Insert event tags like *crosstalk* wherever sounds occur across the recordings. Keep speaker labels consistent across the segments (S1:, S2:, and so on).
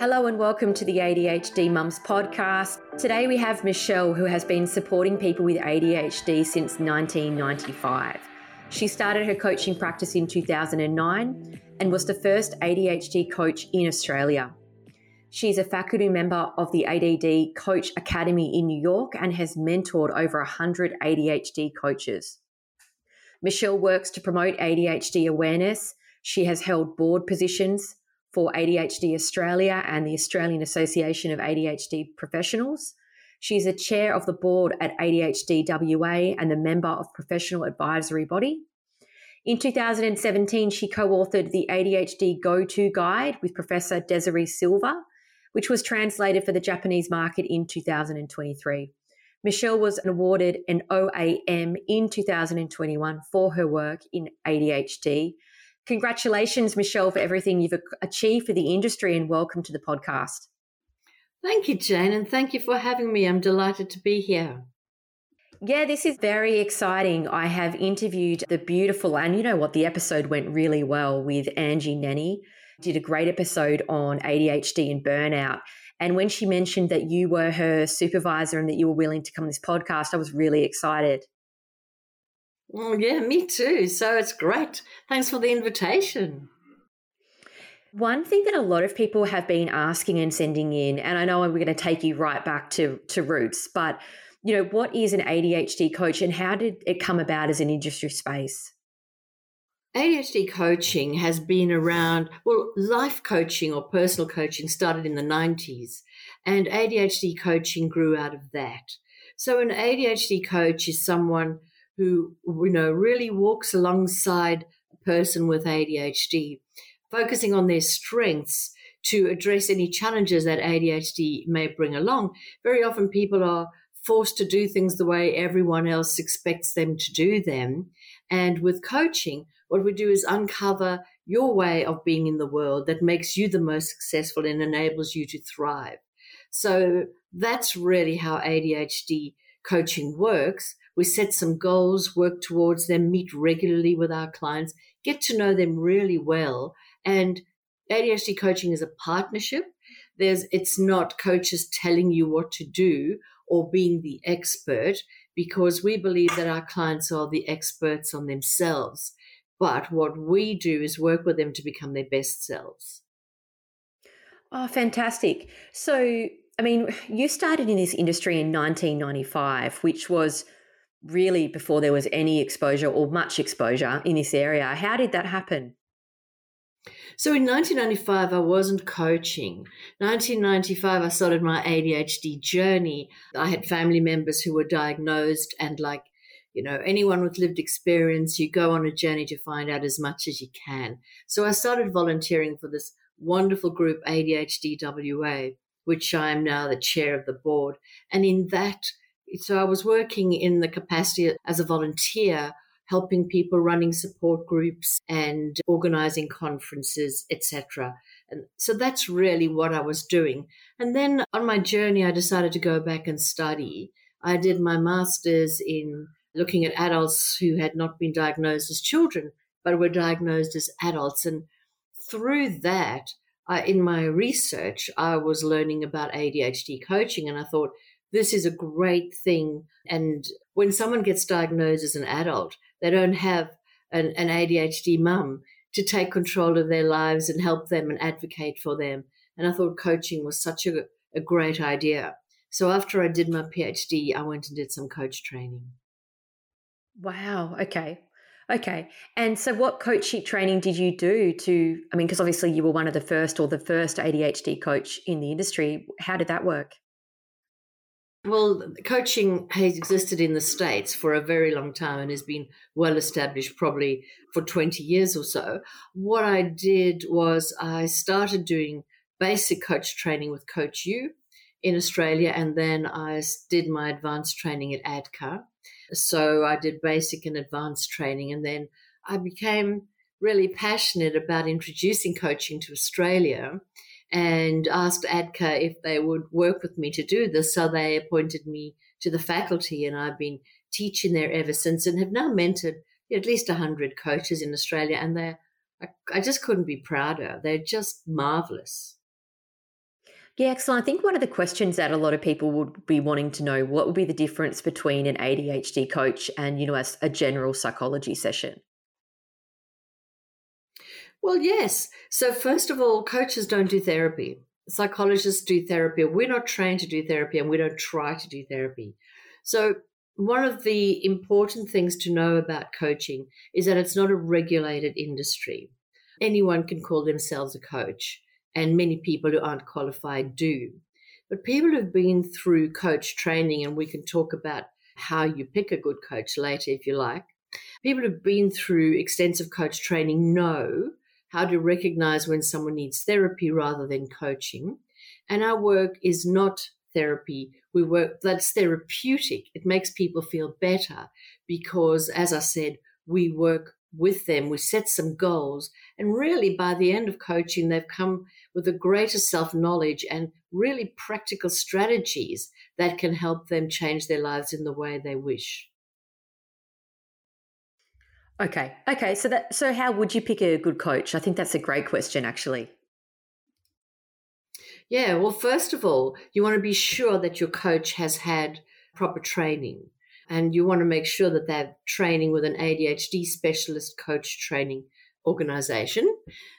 S1: Hello and welcome to the ADHD Mums podcast. Today we have Michele, who has been supporting people with ADHD since 1995. She started her coaching practice in 2009 and was the first ADHD coach in Australia. She's a faculty member of the ADD Coach Academy in New York and has mentored over 100 ADHD coaches. Michele works to promote ADHD awareness. She has held board positions for ADHD Australia and the Australian Association of ADHD Professionals. She's a chair of the board at ADHD WA and a member of professional advisory body. In 2017, she co authored the ADHD Go To Guide with Professor Desiree Silva, which was translated for the Japanese market in 2023. Michele was awarded an OAM in 2021 for her work in ADHD Congratulations, Michele, for everything you've achieved for the industry and welcome to the podcast.
S2: Thank you, Jane, and thank you for having me. I'm delighted to be here.
S1: Yeah, this is very exciting. I have interviewed the beautiful, and you know what, the episode went really well with Angie Nenny. Did a great episode on ADHD and burnout. And when she mentioned that you were her supervisor and that you were willing to come on this podcast, I was really excited.
S2: Oh, yeah, me too. So it's great. Thanks for the invitation.
S1: One thing that a lot of people have been asking and sending in, and I know we're going to take you right back to, to roots, but you know, what is an ADHD coach and how did it come about as an industry space?
S2: ADHD coaching has been around, well, life coaching or personal coaching started in the 90s, and ADHD coaching grew out of that. So, an ADHD coach is someone who you know really walks alongside a person with ADHD, focusing on their strengths to address any challenges that ADHD may bring along. Very often people are forced to do things the way everyone else expects them to do them. And with coaching, what we do is uncover your way of being in the world that makes you the most successful and enables you to thrive. So that's really how ADHD coaching works. We set some goals, work towards them, meet regularly with our clients, get to know them really well. And ADHD coaching is a partnership. There's, it's not coaches telling you what to do or being the expert because we believe that our clients are the experts on themselves. But what we do is work with them to become their best selves.
S1: Oh, fantastic. So, I mean, you started in this industry in 1995, which was really before there was any exposure or much exposure in this area. How did that happen?
S2: So in 1995, I wasn't coaching. 1995, I started my ADHD journey. I had family members who were diagnosed, and like, you know, anyone with lived experience, you go on a journey to find out as much as you can. So I started volunteering for this wonderful group, ADHD WA, which I am now the chair of the board. And in that so I was working in the capacity as a volunteer, helping people running support groups and organizing conferences, etc. And so that's really what I was doing. And then on my journey, I decided to go back and study. I did my master's in looking at adults who had not been diagnosed as children, but were diagnosed as adults. And through that, I, in my research, I was learning about ADHD coaching, and I thought, this is a great thing. And when someone gets diagnosed as an adult, they don't have an, an ADHD mum to take control of their lives and help them and advocate for them. And I thought coaching was such a, a great idea. So after I did my PhD, I went and did some coach training.
S1: Wow. Okay. Okay. And so, what coaching training did you do to? I mean, because obviously you were one of the first or the first ADHD coach in the industry. How did that work?
S2: Well, coaching has existed in the States for a very long time and has been well established probably for 20 years or so. What I did was I started doing basic coach training with Coach U in Australia, and then I did my advanced training at ADCA. So I did basic and advanced training, and then I became really passionate about introducing coaching to Australia and asked ADCA if they would work with me to do this. So they appointed me to the faculty, and I've been teaching there ever since and have now mentored at least 100 coaches in Australia. And they're, I, just couldn't be prouder. They're just marvelous.
S1: Yeah, excellent. I think one of the questions that a lot of people would be wanting to know what would be the difference between an ADHD coach and, you know, a, a general psychology session?
S2: Well, yes. So, first of all, coaches don't do therapy. Psychologists do therapy. We're not trained to do therapy and we don't try to do therapy. So, one of the important things to know about coaching is that it's not a regulated industry. Anyone can call themselves a coach and many people who aren't qualified do. But people who've been through coach training, and we can talk about how you pick a good coach later if you like, people who've been through extensive coach training know how to recognize when someone needs therapy rather than coaching. And our work is not therapy. We work that's therapeutic. It makes people feel better because, as I said, we work with them. We set some goals. And really, by the end of coaching, they've come with a greater self knowledge and really practical strategies that can help them change their lives in the way they wish.
S1: Okay. Okay. So that so how would you pick a good coach? I think that's a great question actually.
S2: Yeah, well first of all, you want to be sure that your coach has had proper training and you want to make sure that they're training with an ADHD specialist coach training organization.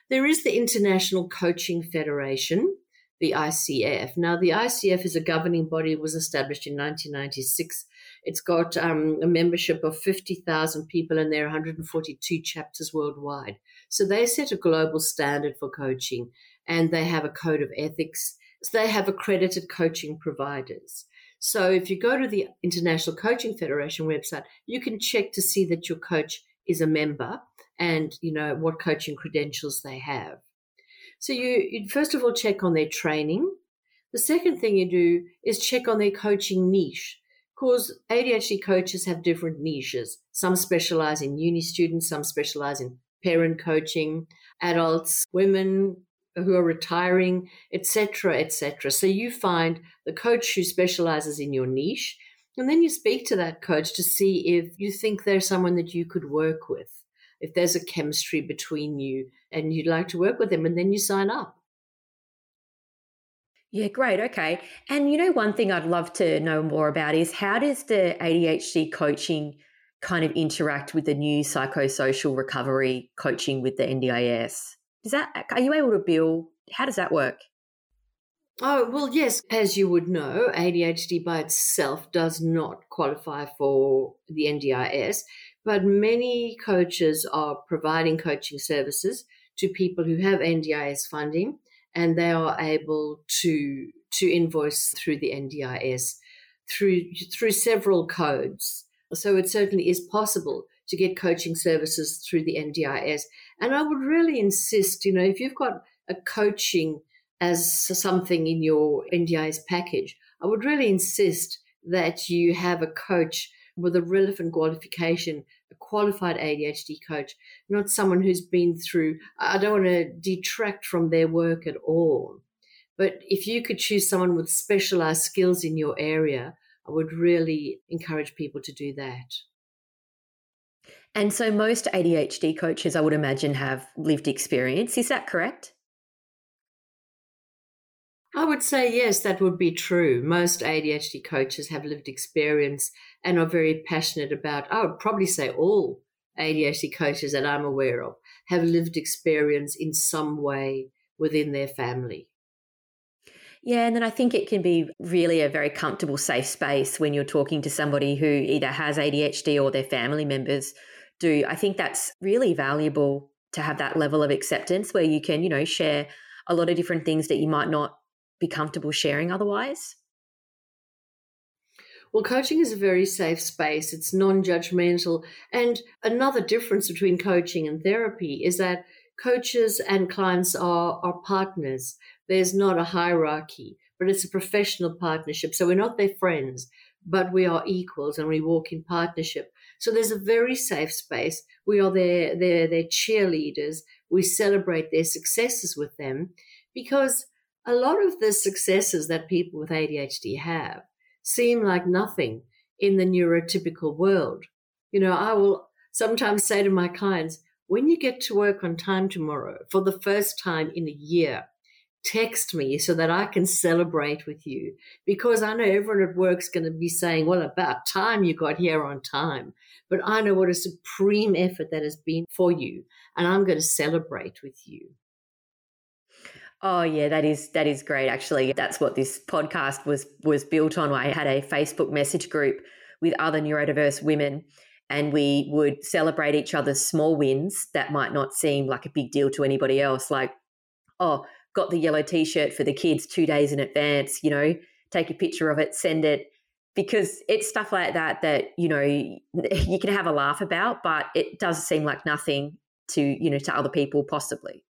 S2: There is the International Coaching Federation, the ICF. Now, the ICF is a governing body, was established in 1996. It's got um, a membership of 50,000 people, and there are 142 chapters worldwide. So they set a global standard for coaching, and they have a code of ethics. So they have accredited coaching providers. So if you go to the International Coaching Federation website, you can check to see that your coach is a member and you know what coaching credentials they have. So you you first of all check on their training. The second thing you do is check on their coaching niche. Because ADHD coaches have different niches. Some specialize in uni students, some specialize in parent coaching, adults, women, who are retiring, etc., etc. So you find the coach who specializes in your niche, and then you speak to that coach to see if you think they're someone that you could work with, if there's a chemistry between you and you'd like to work with them, and then you sign up.
S1: Yeah, great. Okay. And you know, one thing I'd love to know more about is how does the ADHD coaching kind of interact with the new psychosocial recovery coaching with the NDIS? Is that are you able to bill? How does that work?
S2: Oh, well, yes. As you would know, ADHD by itself does not qualify for the NDIS, but many coaches are providing coaching services to people who have NDIS funding and they are able to to invoice through the NDIS through through several codes. So it certainly is possible to get coaching services through the NDIS. And I would really insist, you know, if you've got a coaching as something in your NDIS package, I would really insist that you have a coach with a relevant qualification, a qualified ADHD coach, not someone who's been through, I don't want to detract from their work at all. But if you could choose someone with specialized skills in your area, I would really encourage people to do that.
S1: And so most ADHD coaches, I would imagine, have lived experience. Is that correct?
S2: I would say yes, that would be true. Most ADHD coaches have lived experience and are very passionate about, I would probably say all ADHD coaches that I'm aware of have lived experience in some way within their family.
S1: Yeah, and then I think it can be really a very comfortable, safe space when you're talking to somebody who either has ADHD or their family members do. I think that's really valuable to have that level of acceptance where you can, you know, share a lot of different things that you might not be comfortable sharing otherwise.
S2: Well, coaching is a very safe space. It's non judgmental. And another difference between coaching and therapy is that coaches and clients are, are partners. There's not a hierarchy, but it's a professional partnership. So we're not their friends, but we are equals and we walk in partnership. So there's a very safe space. We are their, their, their cheerleaders. We celebrate their successes with them because a lot of the successes that people with ADHD have seem like nothing in the neurotypical world. You know, I will sometimes say to my clients, when you get to work on time tomorrow for the first time in a year, text me so that I can celebrate with you because I know everyone at work's going to be saying, well, about time you got here on time. But I know what a supreme effort that has been for you. And I'm going to celebrate with you.
S1: Oh yeah, that is that is great. Actually, that's what this podcast was was built on. I had a Facebook message group with other neurodiverse women, and we would celebrate each other's small wins that might not seem like a big deal to anybody else. Like, oh, got the yellow t-shirt for the kids two days in advance you know take a picture of it send it because it's stuff like that that you know *laughs* you can have a laugh about but it does seem like nothing to you know to other people possibly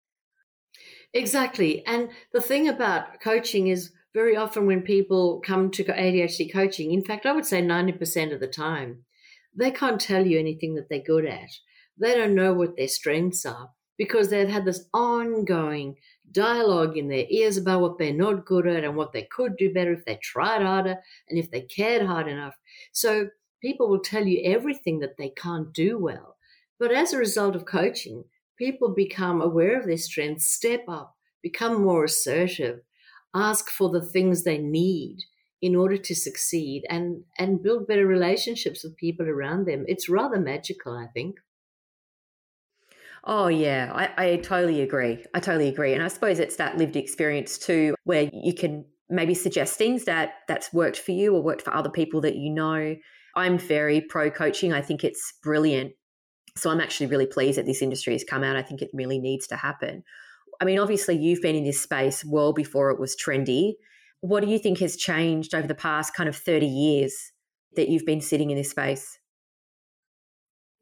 S2: exactly and the thing about coaching is very often when people come to ADHD coaching in fact I would say 90% of the time they can't tell you anything that they're good at they don't know what their strengths are because they've had this ongoing dialogue in their ears about what they're not good at and what they could do better if they tried harder and if they cared hard enough. So people will tell you everything that they can't do well. But as a result of coaching, people become aware of their strengths, step up, become more assertive, ask for the things they need in order to succeed and, and build better relationships with people around them. It's rather magical, I think.
S1: Oh, yeah, I, I totally agree. I totally agree. And I suppose it's that lived experience too, where you can maybe suggest things that that's worked for you or worked for other people that you know. I'm very pro coaching. I think it's brilliant. So I'm actually really pleased that this industry has come out. I think it really needs to happen. I mean, obviously, you've been in this space well before it was trendy. What do you think has changed over the past kind of 30 years that you've been sitting in this space?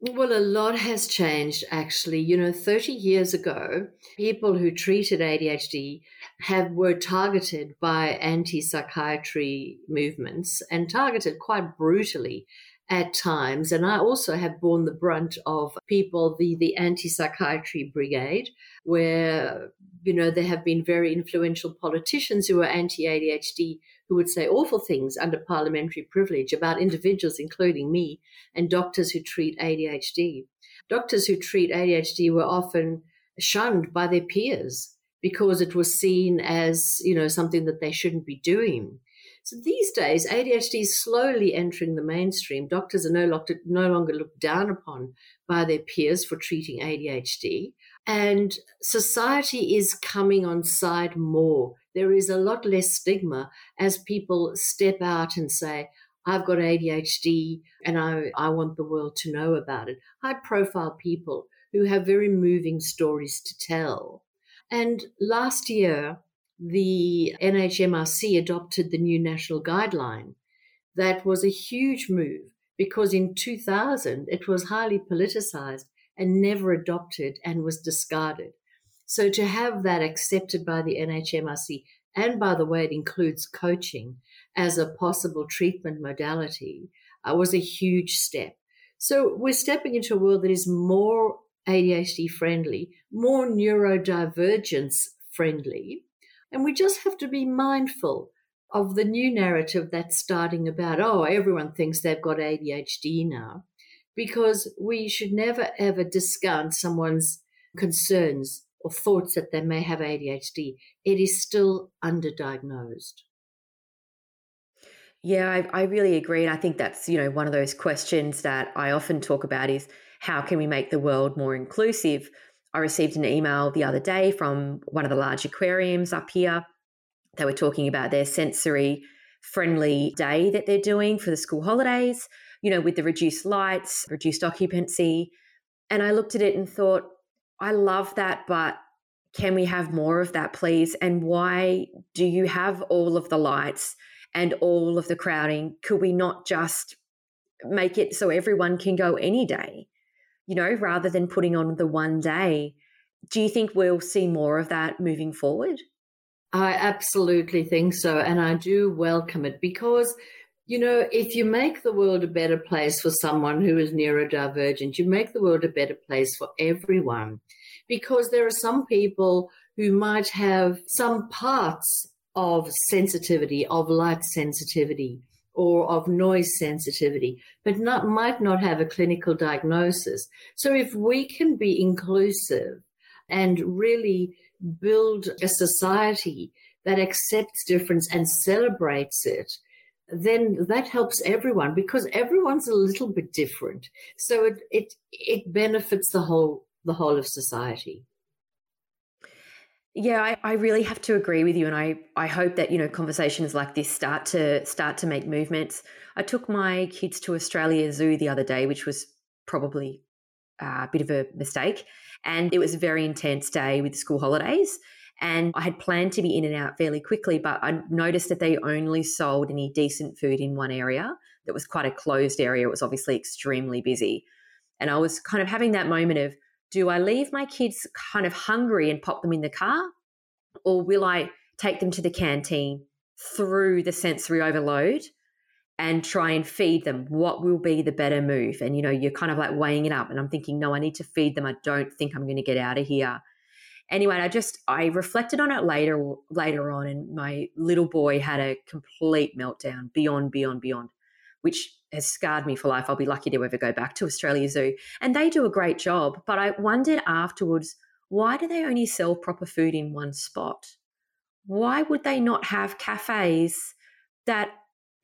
S2: Well, a lot has changed actually. You know, 30 years ago, people who treated ADHD have were targeted by anti-psychiatry movements and targeted quite brutally at times. And I also have borne the brunt of people, the, the anti-psychiatry brigade, where, you know, there have been very influential politicians who are anti-ADHD who would say awful things under parliamentary privilege about individuals, including me, and doctors who treat ADHD. Doctors who treat ADHD were often shunned by their peers because it was seen as, you know, something that they shouldn't be doing. So these days, ADHD is slowly entering the mainstream. Doctors are no longer, no longer looked down upon by their peers for treating ADHD. And society is coming on side more. There is a lot less stigma as people step out and say, I've got ADHD and I, I want the world to know about it. High profile people who have very moving stories to tell. And last year, the NHMRC adopted the new national guideline. That was a huge move because in 2000 it was highly politicized and never adopted and was discarded. So to have that accepted by the NHMRC, and by the way, it includes coaching as a possible treatment modality, uh, was a huge step. So we're stepping into a world that is more ADHD friendly, more neurodivergence friendly, and we just have to be mindful of the new narrative that's starting about, oh, everyone thinks they've got ADHD now, because we should never ever discount someone's concerns or thoughts that they may have ADHD. It is still underdiagnosed.
S1: Yeah, I, I really agree. And I think that's, you know, one of those questions that I often talk about is how can we make the world more inclusive? I received an email the other day from one of the large aquariums up here. They were talking about their sensory friendly day that they're doing for the school holidays, you know, with the reduced lights, reduced occupancy. And I looked at it and thought, I love that, but can we have more of that, please? And why do you have all of the lights and all of the crowding? Could we not just make it so everyone can go any day? You know, rather than putting on the one day. Do you think we'll see more of that moving forward?
S2: I absolutely think so. And I do welcome it because, you know, if you make the world a better place for someone who is neurodivergent, you make the world a better place for everyone. Because there are some people who might have some parts of sensitivity, of light sensitivity, or of noise sensitivity, but not, might not have a clinical diagnosis. So if we can be inclusive and really build a society that accepts difference and celebrates it, then that helps everyone because everyone's a little bit different. So it it it benefits the whole the whole of society.
S1: Yeah, I, I really have to agree with you, and I, I hope that you know conversations like this start to start to make movements. I took my kids to Australia Zoo the other day, which was probably a bit of a mistake, and it was a very intense day with school holidays. And I had planned to be in and out fairly quickly, but I noticed that they only sold any decent food in one area that was quite a closed area. It was obviously extremely busy. And I was kind of having that moment of, do I leave my kids kind of hungry and pop them in the car? Or will I take them to the canteen through the sensory overload and try and feed them? What will be the better move? And, you know, you're kind of like weighing it up. And I'm thinking, no, I need to feed them. I don't think I'm going to get out of here anyway, I just I reflected on it later later on, and my little boy had a complete meltdown beyond beyond beyond, which has scarred me for life. I'll be lucky to ever go back to Australia Zoo, and they do a great job. But I wondered afterwards, why do they only sell proper food in one spot? Why would they not have cafes that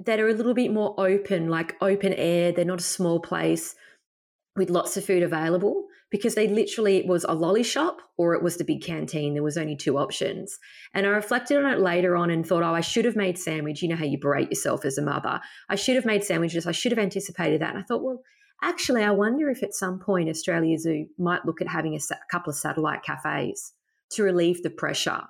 S1: that are a little bit more open, like open air? They're not a small place with lots of food available because they literally it was a lolly shop or it was the big canteen. There was only two options. And I reflected on it later on and thought, oh, I should have made sandwich. You know how you berate yourself as a mother. I should have made sandwiches. I should have anticipated that. And I thought, well, actually, I wonder if at some point Australia Zoo might look at having a, a couple of satellite cafes to relieve the pressure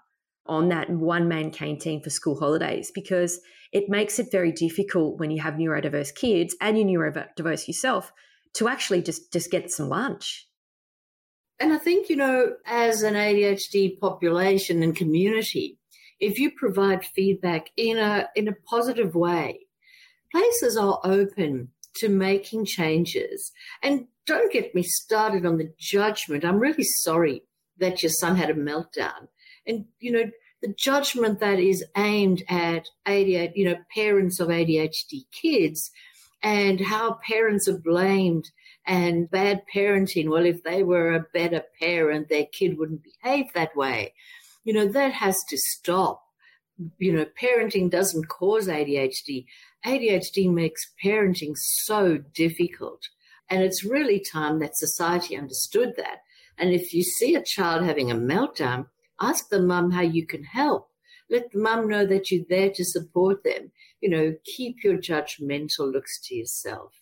S1: on that one man canteen for school holidays because it makes it very difficult when you have neurodiverse kids and you're neurodiverse yourself to actually just just get some lunch
S2: and I think, you know, as an ADHD population and community, if you provide feedback in a in a positive way, places are open to making changes. And don't get me started on the judgment. I'm really sorry that your son had a meltdown. And you know, the judgment that is aimed at ADHD, you know, parents of ADHD kids and how parents are blamed and bad parenting. Well, if they were a better parent, their kid wouldn't behave that way. You know, that has to stop. You know, parenting doesn't cause ADHD. ADHD makes parenting so difficult. And it's really time that society understood that. And if you see a child having a meltdown, ask the mum how you can help. Let the mum know that you're there to support them. You know, keep your judgmental looks to yourself.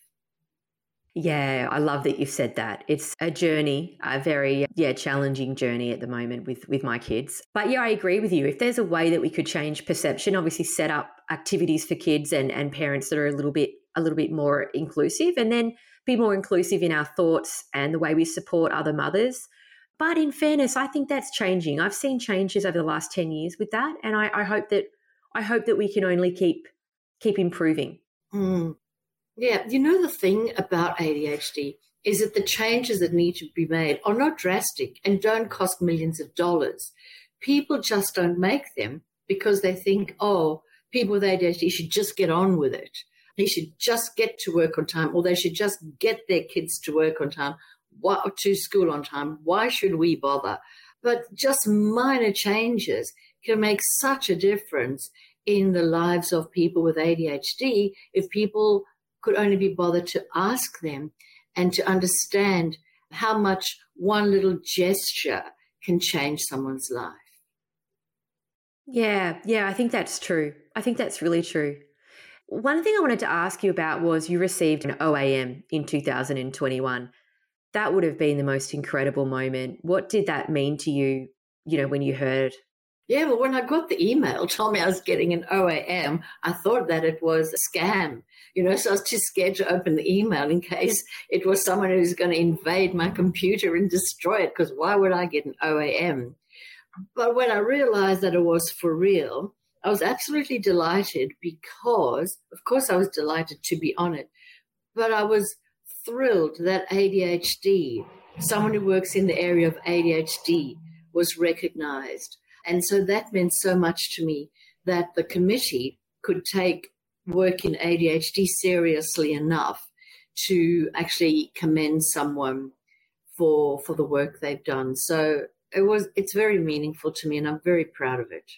S1: Yeah, I love that you've said that. It's a journey, a very yeah, challenging journey at the moment with with my kids. But yeah, I agree with you. If there's a way that we could change perception, obviously set up activities for kids and and parents that are a little bit a little bit more inclusive and then be more inclusive in our thoughts and the way we support other mothers. But in fairness, I think that's changing. I've seen changes over the last 10 years with that. And I, I hope that I hope that we can only keep keep improving.
S2: Mm. Yeah, you know, the thing about ADHD is that the changes that need to be made are not drastic and don't cost millions of dollars. People just don't make them because they think, oh, people with ADHD should just get on with it. They should just get to work on time, or they should just get their kids to work on time, or to school on time. Why should we bother? But just minor changes can make such a difference in the lives of people with ADHD if people could only be bothered to ask them and to understand how much one little gesture can change someone's life.
S1: Yeah, yeah, I think that's true. I think that's really true. One thing I wanted to ask you about was you received an OAM in 2021. That would have been the most incredible moment. What did that mean to you, you know, when you heard
S2: yeah, well, when I got the email told me I was getting an OAM, I thought that it was a scam. You know, so I was too scared to open the email in case it was someone who's going to invade my computer and destroy it, because why would I get an OAM? But when I realized that it was for real, I was absolutely delighted because, of course, I was delighted to be on it, but I was thrilled that ADHD, someone who works in the area of ADHD, was recognized and so that meant so much to me that the committee could take work in ADHD seriously enough to actually commend someone for for the work they've done. So it was it's very meaningful to me and I'm very proud of it.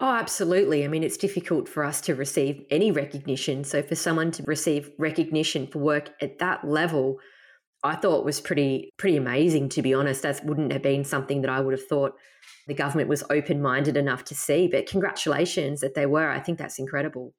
S1: Oh, absolutely. I mean, it's difficult for us to receive any recognition. So for someone to receive recognition for work at that level, I thought was pretty pretty amazing to be honest. That wouldn't have been something that I would have thought the government was open-minded enough to see, but congratulations that they were. I think that's incredible.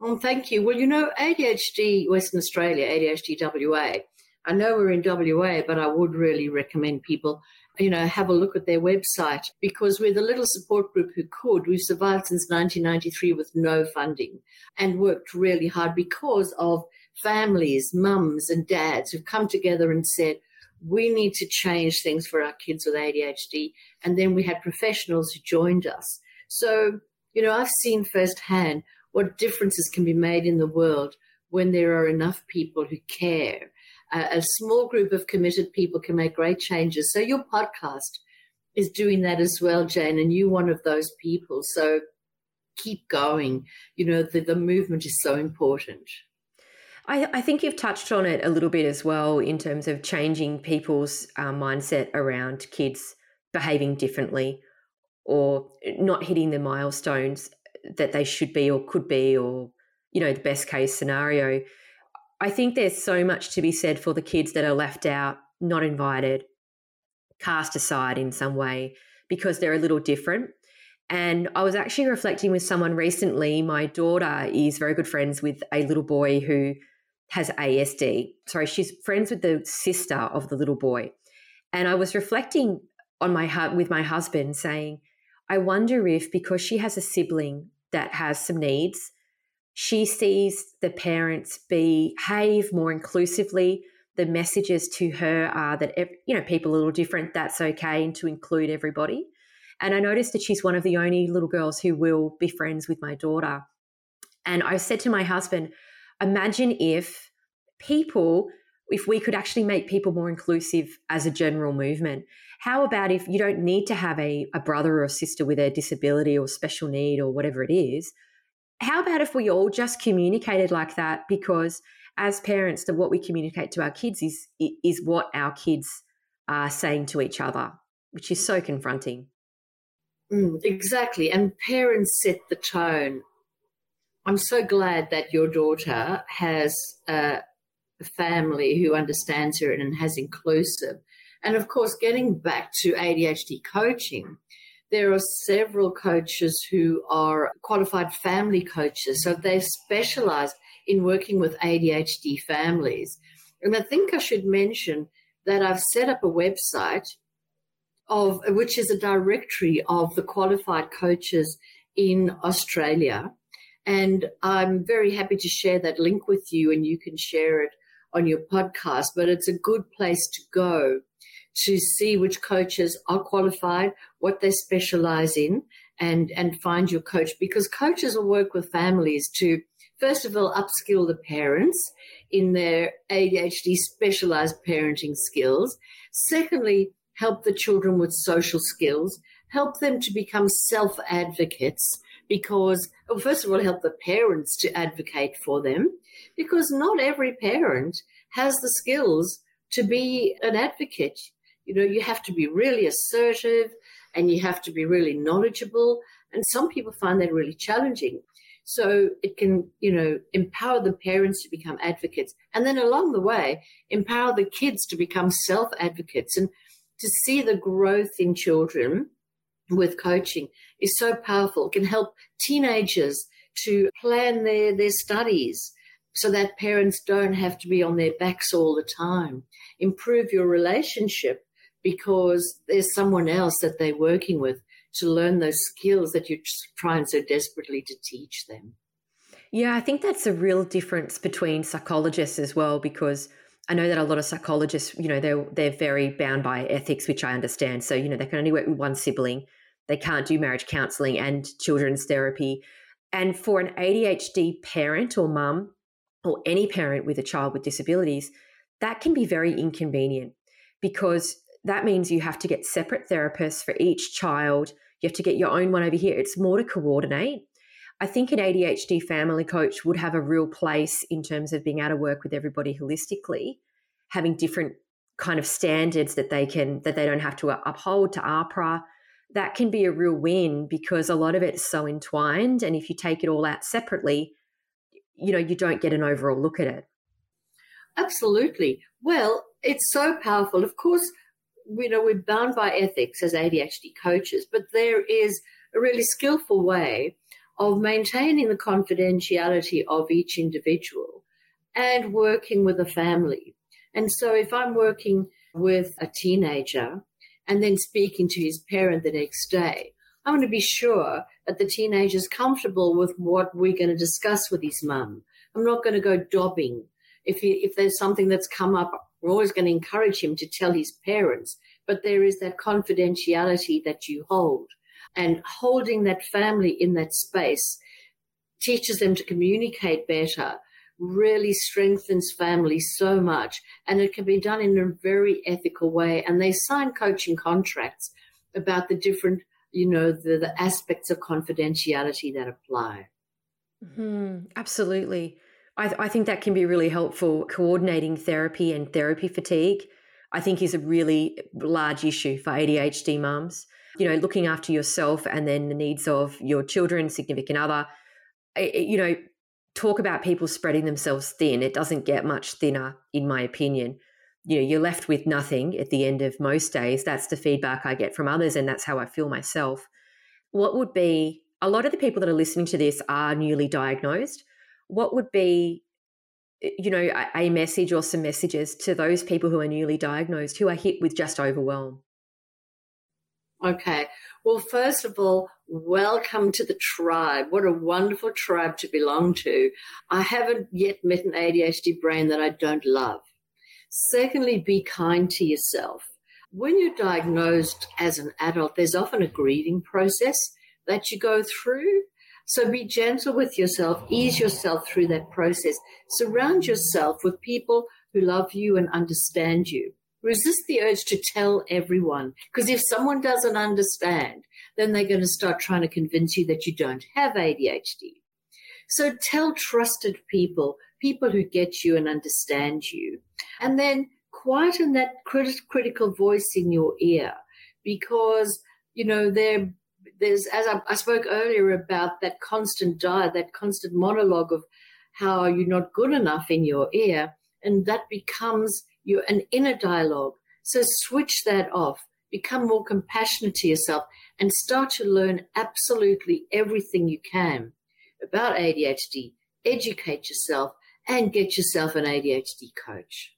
S2: Oh, thank you. Well, you know, ADHD Western Australia, ADHD WA. I know we're in WA, but I would really recommend people you know, have a look at their website because we're the little support group who could. We've survived since 1993 with no funding and worked really hard because of families, mums and dads who've come together and said, we need to change things for our kids with ADHD. And then we had professionals who joined us. So, you know, I've seen firsthand what differences can be made in the world when there are enough people who care a, a small group of committed people can make great changes. So your podcast is doing that as well, Jane, and you're one of those people. So keep going. You know, the, the movement is so important.
S1: I, I, think you've touched on it a little bit as well in terms of changing people's uh, mindset around kids behaving differently or not hitting the milestones that they should be or could be or you know the best case scenario I think there's so much to be said for the kids that are left out, not invited, cast aside in some way because they're a little different. And I was actually reflecting with someone recently. My daughter is very good friends with a little boy who has ASD. Sorry, she's friends with the sister of the little boy. And I was reflecting on my with my husband saying, I wonder if because she has a sibling that has some needs, she sees the parents behave more inclusively. The messages to her are that you know people are a little different. That's okay, and to include everybody. And I noticed that she's one of the only little girls who will be friends with my daughter. And I said to my husband, imagine if people, if we could actually make people more inclusive as a general movement. How about if you don't need to have a, a brother or sister with a disability or special need or whatever it is? how about if we all just communicated like that? Because as parents, the, what we communicate to our kids is is what our kids are saying to each other, which is so confronting.
S2: Mm, exactly, and parents set the tone. I'm so glad that your daughter has a family who understands her and has inclusive. And of course, getting back to ADHD coaching, there are several coaches who are qualified family coaches. So they've specialized in working with ADHD families. And I think I should mention that I've set up a website of which is a directory of the qualified coaches in Australia. And I'm very happy to share that link with you and you can share it on your podcast. But it's a good place to go to see which coaches are qualified, what they specialize in, and, and find your coach because coaches will work with families to, first of all, upskill the parents in their ADHD specialized parenting skills. Secondly, help the children with social skills, help them to become self advocates because, well, first of all, help the parents to advocate for them because not every parent has the skills to be an advocate. You know, you have to be really assertive and you have to be really knowledgeable. And some people find that really challenging. So it can, you know, empower the parents to become advocates. And then along the way, empower the kids to become self advocates and to see the growth in children with coaching is so powerful. It can help teenagers to plan their, their studies so that parents don't have to be on their backs all the time. Improve your relationship because there's someone else that they're working with to learn those skills that you're trying so desperately to teach them.
S1: Yeah, I think that's a real difference between psychologists as well, because I know that a lot of psychologists, you know, they're they're very bound by ethics, which I understand. So, you know, they can only work with one sibling. They can't do marriage counseling and children's therapy. And for an ADHD parent or mum, or any parent with a child with disabilities, that can be very inconvenient because that means you have to get separate therapists for each child. You have to get your own one over here. It's more to coordinate. I think an ADHD family coach would have a real place in terms of being able to work with everybody holistically, having different kind of standards that they can that they don't have to uphold to AHPRA, that can be a real win because a lot of it's so entwined. And if you take it all out separately, you know, you don't get an overall look at it.
S2: Absolutely. Well, it's so powerful. Of course, you know, we're bound by ethics as ADHD coaches, but there is a really skillful way of maintaining the confidentiality of each individual and working with a family. And so if I'm working with a teenager and then speaking to his parent the next day, I want to be sure that the teenager is comfortable with what we're going to discuss with his mum. I'm not going to go dobbing. If, he, if there's something that's come up, we're always going to encourage him to tell his parents. But there is that confidentiality that you hold. And holding that family in that space teaches them to communicate better, really strengthens families so much. And it can be done in a very ethical way. And they sign coaching contracts about the different, you know, the, the aspects of confidentiality that apply.
S1: Mm-hmm. Absolutely. I, th- I think that can be really helpful. Coordinating therapy and therapy fatigue, I think, is a really large issue for ADHD mums you know, looking after yourself and then the needs of your children, significant other. You know, talk about people spreading themselves thin. It doesn't get much thinner, in my opinion. You know, you're left with nothing at the end of most days. That's the feedback I get from others, and that's how I feel myself. What would be a lot of the people that are listening to this are newly diagnosed. What would be you know a, message or some messages to those people who are newly diagnosed who are hit with just overwhelm
S2: Okay. Well, first of all, welcome to the tribe. What a wonderful tribe to belong to. I haven't yet met an ADHD brain that I don't love. Secondly, be kind to yourself. When you're diagnosed as an adult, there's often a grieving process that you go through. So be gentle with yourself, ease yourself through that process. Surround yourself with people who love you and understand you resist the urge to tell everyone. Because if someone doesn't understand, then they're going to start trying to convince you that you don't have ADHD. So tell trusted people, people who get you and understand you. And then quieten that crit- critical voice in your ear because, you know, there, there's, as I, I spoke earlier about that constant diet, that constant monologue of how you're not good enough in your ear. And that becomes you an inner dialogue. So switch that off, become more compassionate to yourself, and start to learn absolutely everything you can about ADHD. Educate yourself and get yourself an ADHD coach.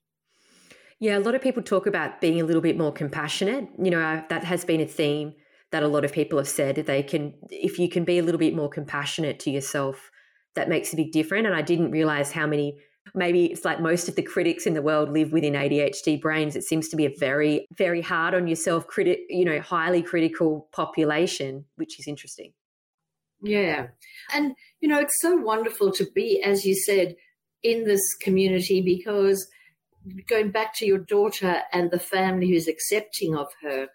S1: Yeah, a lot of people talk about being a little bit more compassionate. You know, that has been a theme that a lot of people have said they can if you can be a little bit more compassionate to yourself that makes a big difference and i didn't realize how many maybe it's like most of the critics in the world live within ADHD brains. It seems to be a very, very hard on yourself, critic, you know, highly critical population, which is interesting.
S2: Yeah. And, you know, it's so wonderful to be, as you said, in this community because going back to your daughter and the family who's accepting of her,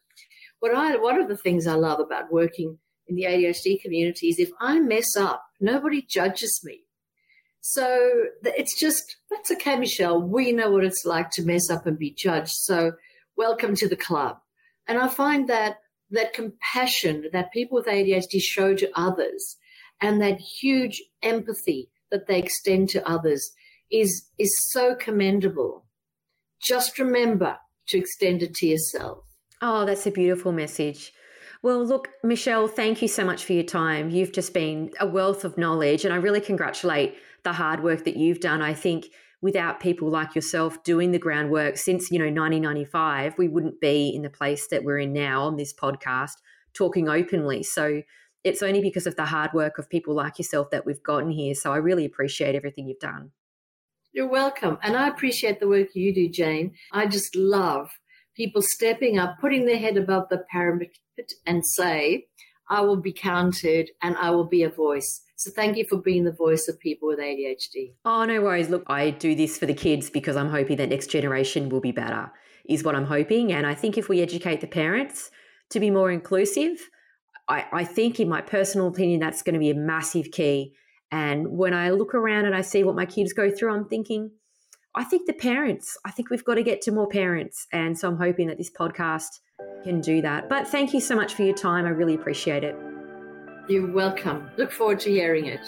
S2: what I one of the things I love about working in the ADHD community is if I mess up, nobody judges me. So it's just, that's okay, Michele. We know what it's like to mess up and be judged. So welcome to the club. And I find that that compassion that people with ADHD show to others and that huge empathy that they extend to others is, is so commendable. Just remember to extend it to yourself.
S1: Oh, that's a beautiful message. Well, look, Michele, thank you so much for your time. You've just been a wealth of knowledge, and I really congratulate the hard work that you've done. I think without people like yourself doing the groundwork since, you know, 1995, we wouldn't be in the place that we're in now on this podcast talking openly. So it's only because of the hard work of people like yourself that we've gotten here. So I really appreciate everything you've done.
S2: You're welcome. And I appreciate the work you do, Jane. I just love people stepping up, putting their head above the parapet and say, I will be counted and I will be a voice. So thank you for being the voice of people with ADHD.
S1: Oh, no worries. Look, I do this for the kids because I'm hoping that next generation will be better, is what I'm hoping. And I think if we educate the parents to be more inclusive, I, I think, in my personal opinion, that's going to be a massive key. And when I look around and I see what my kids go through, I'm thinking, I think the parents, I think we've got to get to more parents. And so I'm hoping that this podcast can do that. But thank you so much for your time. I really appreciate it.
S2: You're welcome. Look forward to hearing it.